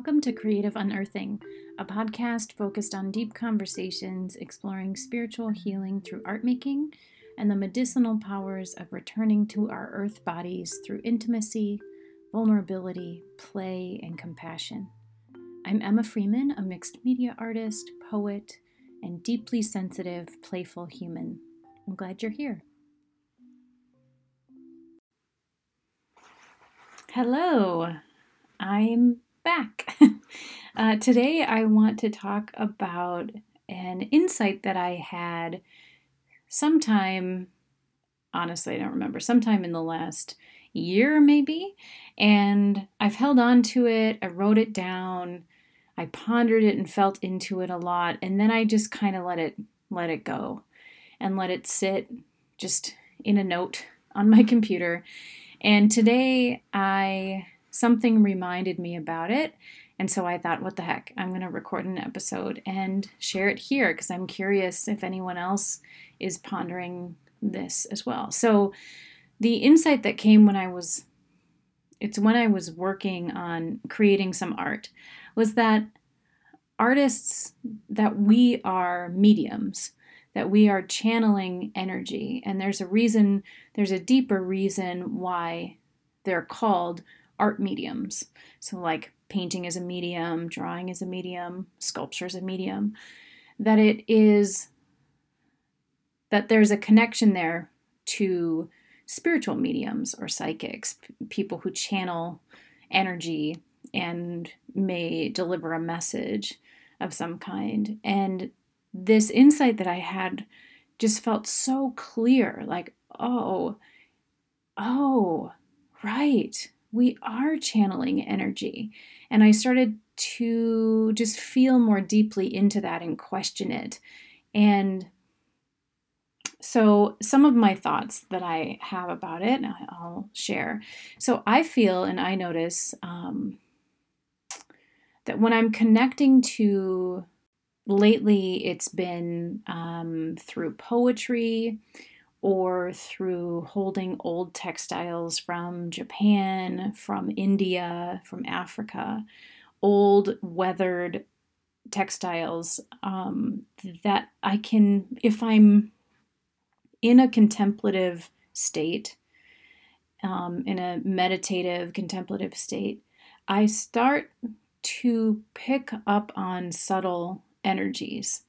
Welcome to Creative Unearthing, a podcast focused on deep conversations exploring spiritual healing through art making and the medicinal powers of returning to our earth bodies through intimacy, vulnerability, play, and compassion. I'm Emma Freeman, a mixed media artist, poet, and deeply sensitive, playful human. I'm glad you're here. Hello, I'm back. uh, today, I want to talk about an insight that I had sometime, honestly, I don't remember, sometime in the last year maybe. And I've held on to it, I wrote it down, I pondered it and felt into it a lot, and then I just kind of let it let it go and let it sit just in a note on my computer. And today I something reminded me about it. And so I thought, what the heck? I'm going to record an episode and share it here because I'm curious if anyone else is pondering this as well. So the insight that came when I was it's when I was working on creating some art was that artists that we are mediums that we are channeling energy and there's a reason there's a deeper reason why they're called art mediums. So, like painting is a medium, drawing is a medium, sculpture is a medium, that it is that there's a connection there to spiritual mediums or psychics, people who channel energy and may deliver a message of some kind. And this insight that I had just felt so clear like, oh, oh, right we are channeling energy. And I started to just feel more deeply into that and question it. And so, some of my thoughts that I have about it, I'll share. So, I feel and I notice um, that when I'm connecting to lately, it's been um, through poetry or through holding old textiles from Japan, from India, from Africa, old weathered textiles um, that I can, if I'm in a contemplative state, um, in a meditative, contemplative state, I start to pick up on subtle energies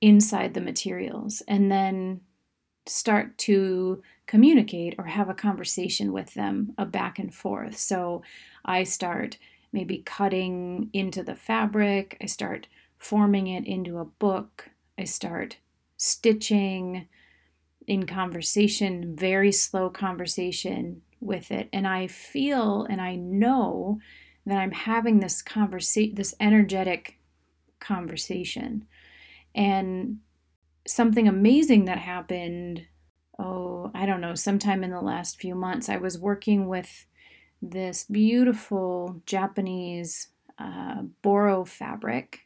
inside the materials. And then start to communicate or have a conversation with them, a back and forth. So I start maybe cutting into the fabric, I start forming it into a book, I start stitching in conversation, very slow conversation with it. And I feel and I know that I'm having this conversation, this energetic conversation. And something amazing that happened oh i don't know sometime in the last few months i was working with this beautiful japanese uh, boro fabric.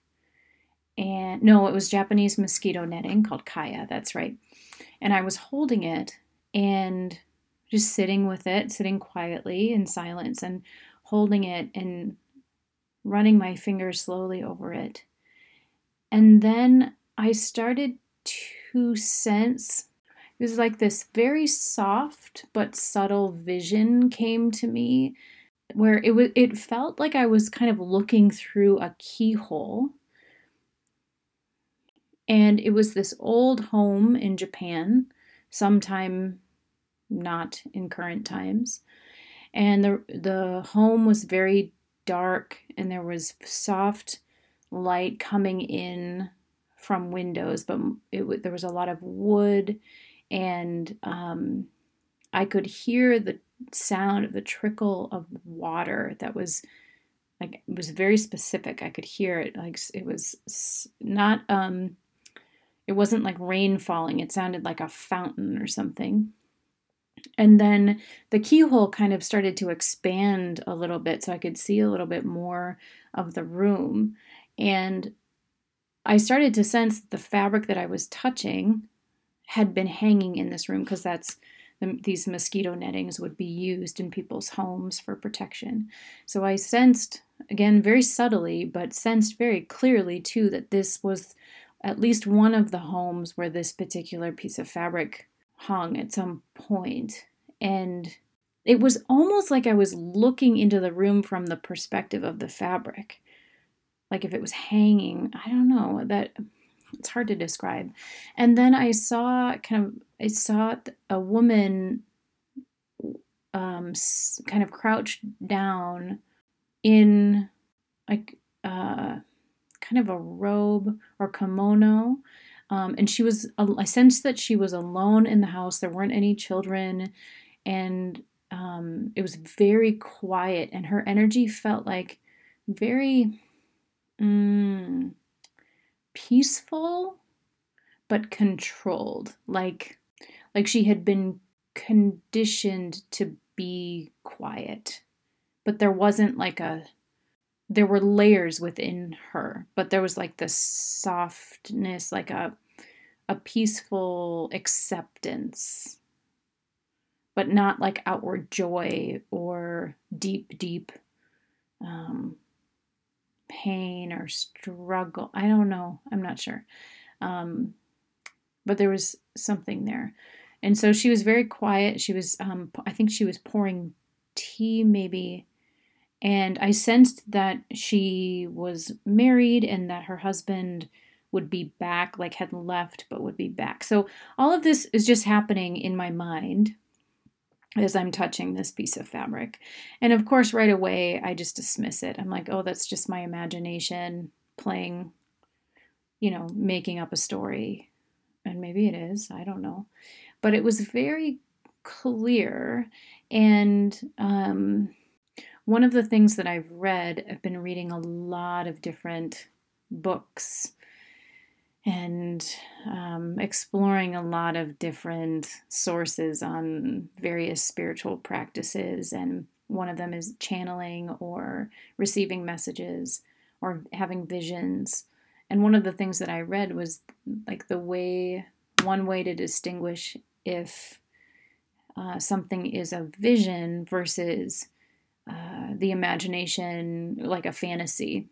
And no it was japanese mosquito netting called kaya that's right. And i was holding it and just sitting with it sitting quietly in silence and holding it and running my fingers slowly over it. And then i started to sense it was like this very soft but subtle vision came to me where it was it felt like I was kind of looking through a keyhole. And it was this old home in Japan sometime not in current times. And the the home was very dark and there was soft light coming in from windows, but it there was a lot of wood, and um, I could hear the sound of the trickle of water that was like it was very specific. I could hear it like it was not um it wasn't like rain falling. It sounded like a fountain or something. And then the keyhole kind of started to expand a little bit so I could see a little bit more of the room. And I started to sense the fabric that I was touching had been hanging in this room because that's the, these mosquito nettings would be used in people's homes for protection. So I sensed, again, very subtly, but sensed very clearly too, that this was at least one of the homes where this particular piece of fabric hung at some point. And it was almost like I was looking into the room from the perspective of the fabric. Like if it was hanging, I don't know, that it's hard to describe. And then I saw kind of I saw a woman um kind of crouched down in like uh kind of a robe or kimono um, and she was i sensed that she was alone in the house there weren't any children and um, it was very quiet and her energy felt like very mm, peaceful but controlled like like she had been conditioned to be quiet. But there wasn't like a there were layers within her but there was like this softness like a a peaceful acceptance. But not like outward joy or deep deep um, pain or struggle. I don't know. I'm not sure. Um, but there was something there. And so she was very quiet. She was, um, I think she was pouring tea, maybe. And I sensed that she was married and that her husband would be back, like had left, but would be back. So all of this is just happening in my mind as I'm touching this piece of fabric. And of course, right away, I just dismiss it. I'm like, oh, that's just my imagination playing, you know, making up a story. And maybe it is, I don't know. But it was very clear. And um, one of the things that I've read, I've been reading a lot of different books and um, exploring a lot of different sources on various spiritual practices. And one of them is channeling or receiving messages or having visions. And one of the things that I read was like the way, one way to distinguish if uh, something is a vision versus uh, the imagination, like a fantasy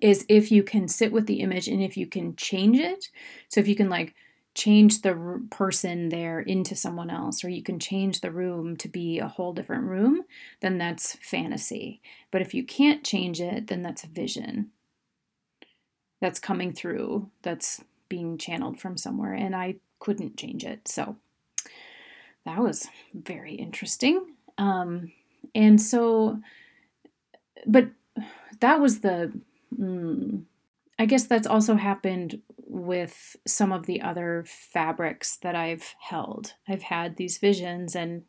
is if you can sit with the image and if you can change it. So if you can like change the person there into someone else or you can change the room to be a whole different room, then that's fantasy. But if you can't change it, then that's a vision. That's coming through, that's being channeled from somewhere and I couldn't change it. So that was very interesting. Um and so but that was the Mm. I guess that's also happened with some of the other fabrics that I've held. I've had these visions and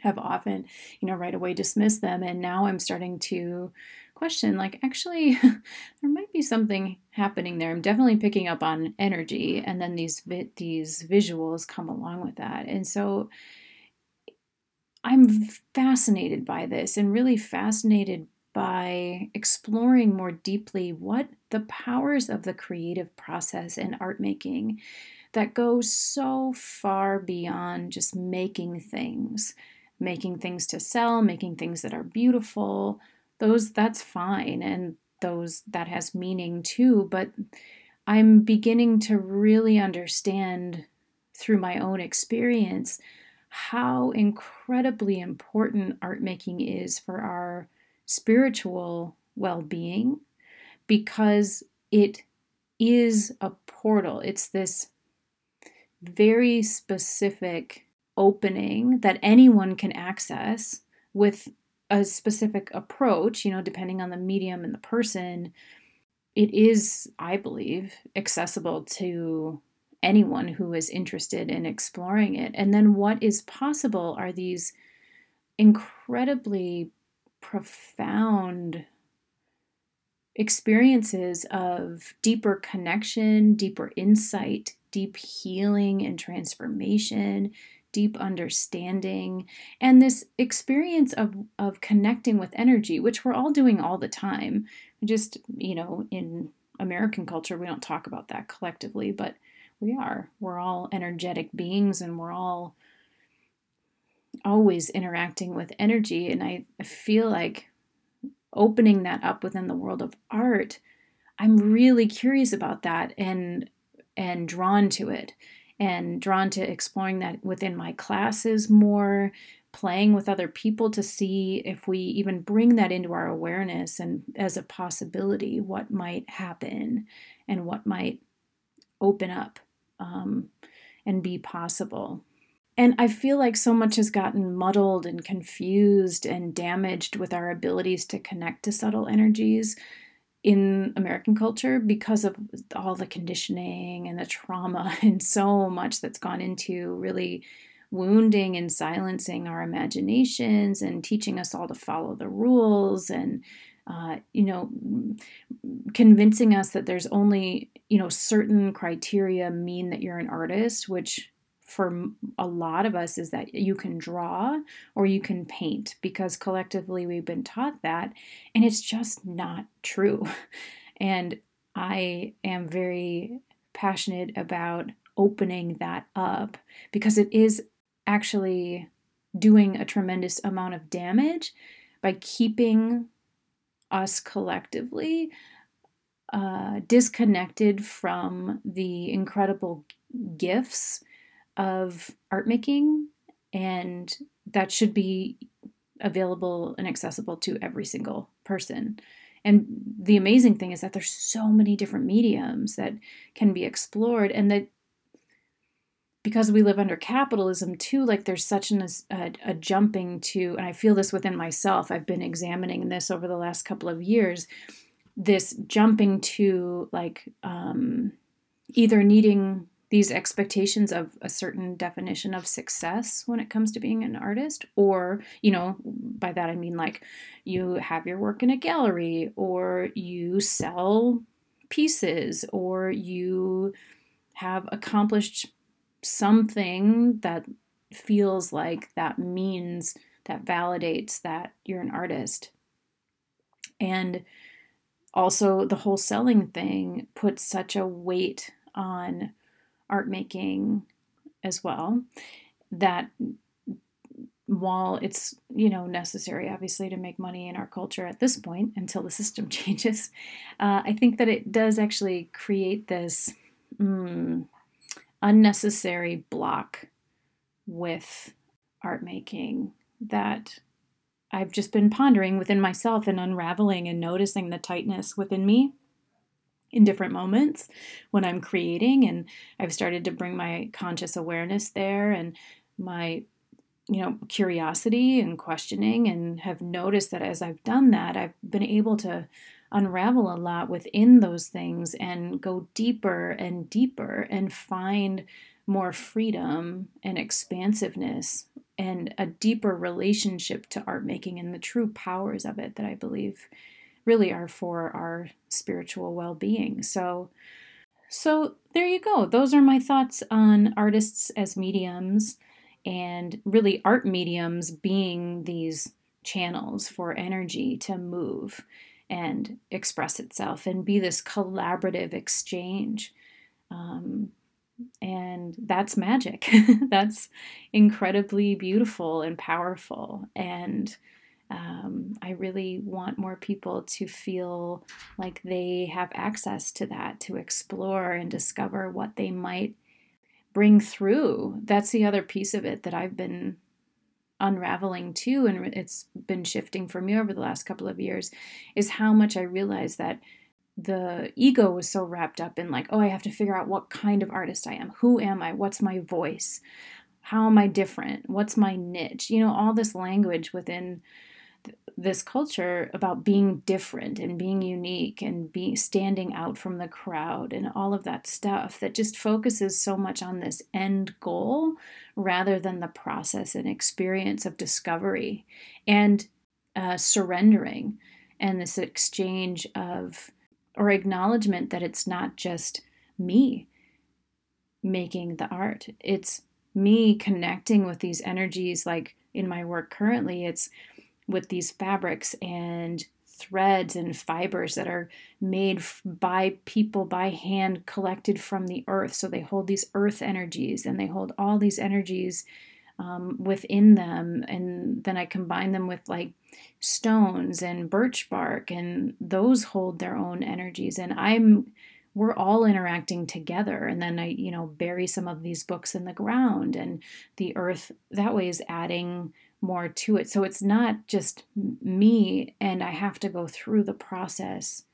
have often, you know, right away dismissed them. And now I'm starting to question like, actually, there might be something happening there. I'm definitely picking up on energy. And then these, vi- these visuals come along with that. And so I'm fascinated by this and really fascinated by exploring more deeply what the powers of the creative process in art making that go so far beyond just making things making things to sell making things that are beautiful those that's fine and those that has meaning too but i'm beginning to really understand through my own experience how incredibly important art making is for our spiritual well being because it is a portal. It's this very specific opening that anyone can access with a specific approach, you know, depending on the medium and the person. It is, I believe, accessible to anyone who is interested in exploring it. And then what is possible are these incredibly profound experiences of deeper connection, deeper insight, deep healing and transformation, deep understanding, and this experience of, of connecting with energy, which we're all doing all the time. Just, you know, in American culture, we don't talk about that collectively, but we are. We're all energetic beings and we're all always interacting with energy. And I, feel like opening that up within the world of art, I'm really curious about that and and drawn to it and drawn to exploring that within my classes more, playing with other people to see if we even bring that into our awareness and as a possibility, what might happen and what might open up um, and be possible. And I feel like so much has gotten muddled and confused and damaged with our abilities to connect to subtle energies in American culture because of all the conditioning and the trauma and so much that's gone into really wounding and silencing our imaginations and teaching us all to follow the rules and uh, you know convincing us that there's only you know certain criteria mean that you're an artist which for a lot of us is that you can draw or you can paint because collectively we've been taught that and it's just not true. And I am very passionate about opening that up because it is actually doing a tremendous amount of damage by keeping us collectively uh, disconnected from the incredible gifts of art making, and that should be available and accessible to every single person. And the amazing thing is that there's so many different mediums that can be explored, and that because we live under capitalism too, like there's such an, a, a jumping to, and I feel this within myself. I've been examining this over the last couple of years. This jumping to like um, either needing these expectations of a certain definition of success when it comes to being an artist? Or you know by that i mean like you have your work in a gallery or you sell pieces or you have accomplished something that feels like that means that validates that you're an artist. And also the whole selling thing puts such a weight on art making as well that while it's you know necessary obviously to make money in our culture at this point until the system changes uh, i think that it does actually create this mm, unnecessary block with art making that i've just been pondering within myself and unraveling and noticing the tightness within me in different moments when I'm creating. And I've started to bring my conscious awareness there and my you know curiosity and questioning and have noticed that as I've done that I've been able to unravel a lot within those things and go deeper and deeper and find more freedom and expansiveness and a deeper relationship to art making and the true powers of it that I believe really are for our spiritual well-being. So so there you go. Those are my thoughts on artists as mediums and really art mediums being these channels for energy to move and express itself and be this collaborative exchange. Um, and that's magic. that's incredibly beautiful and powerful. And um, I really want more people to feel like they have access to that, to explore and discover what they might bring through. That's the other piece of it that I've been unraveling too, and it's been shifting for me over the last couple of years, is how much I realize that the ego was so wrapped up in like, oh, I have to figure out what kind of artist I am. Who am I? What's my voice? How am I different? What's my niche? You know, all this language within this culture about being different and being unique and being standing out from the crowd and all of that stuff that just focuses so much on this end goal rather than the process and experience of discovery and uh, surrendering and this exchange of or acknowledgement that it's not just me making the art. It's me connecting with these energies like in my work currently it's with these fabrics and threads and fibers that are made by people by hand collected from the earth so they hold these earth energies and they hold all these energies um, within them. And then I combine them with like stones and birch bark, and those hold their own energies. And I'm we're all interacting together and then i you know bury some of these books in the ground and the earth that way is adding more to it so it's not just me and i have to go through the process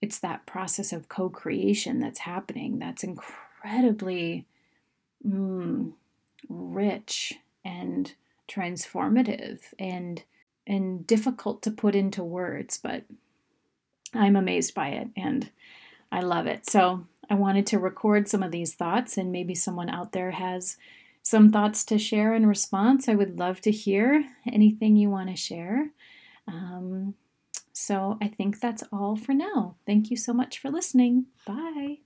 it's that process of co-creation that's happening that's incredibly mm, rich and transformative and and difficult to put into words but i'm amazed by it and I love it. So I wanted to record some of these thoughts, and maybe someone out there has some thoughts to share in response. I would love to hear anything you want to share. Um, so I think that's all for now. Thank you so much for listening. Bye.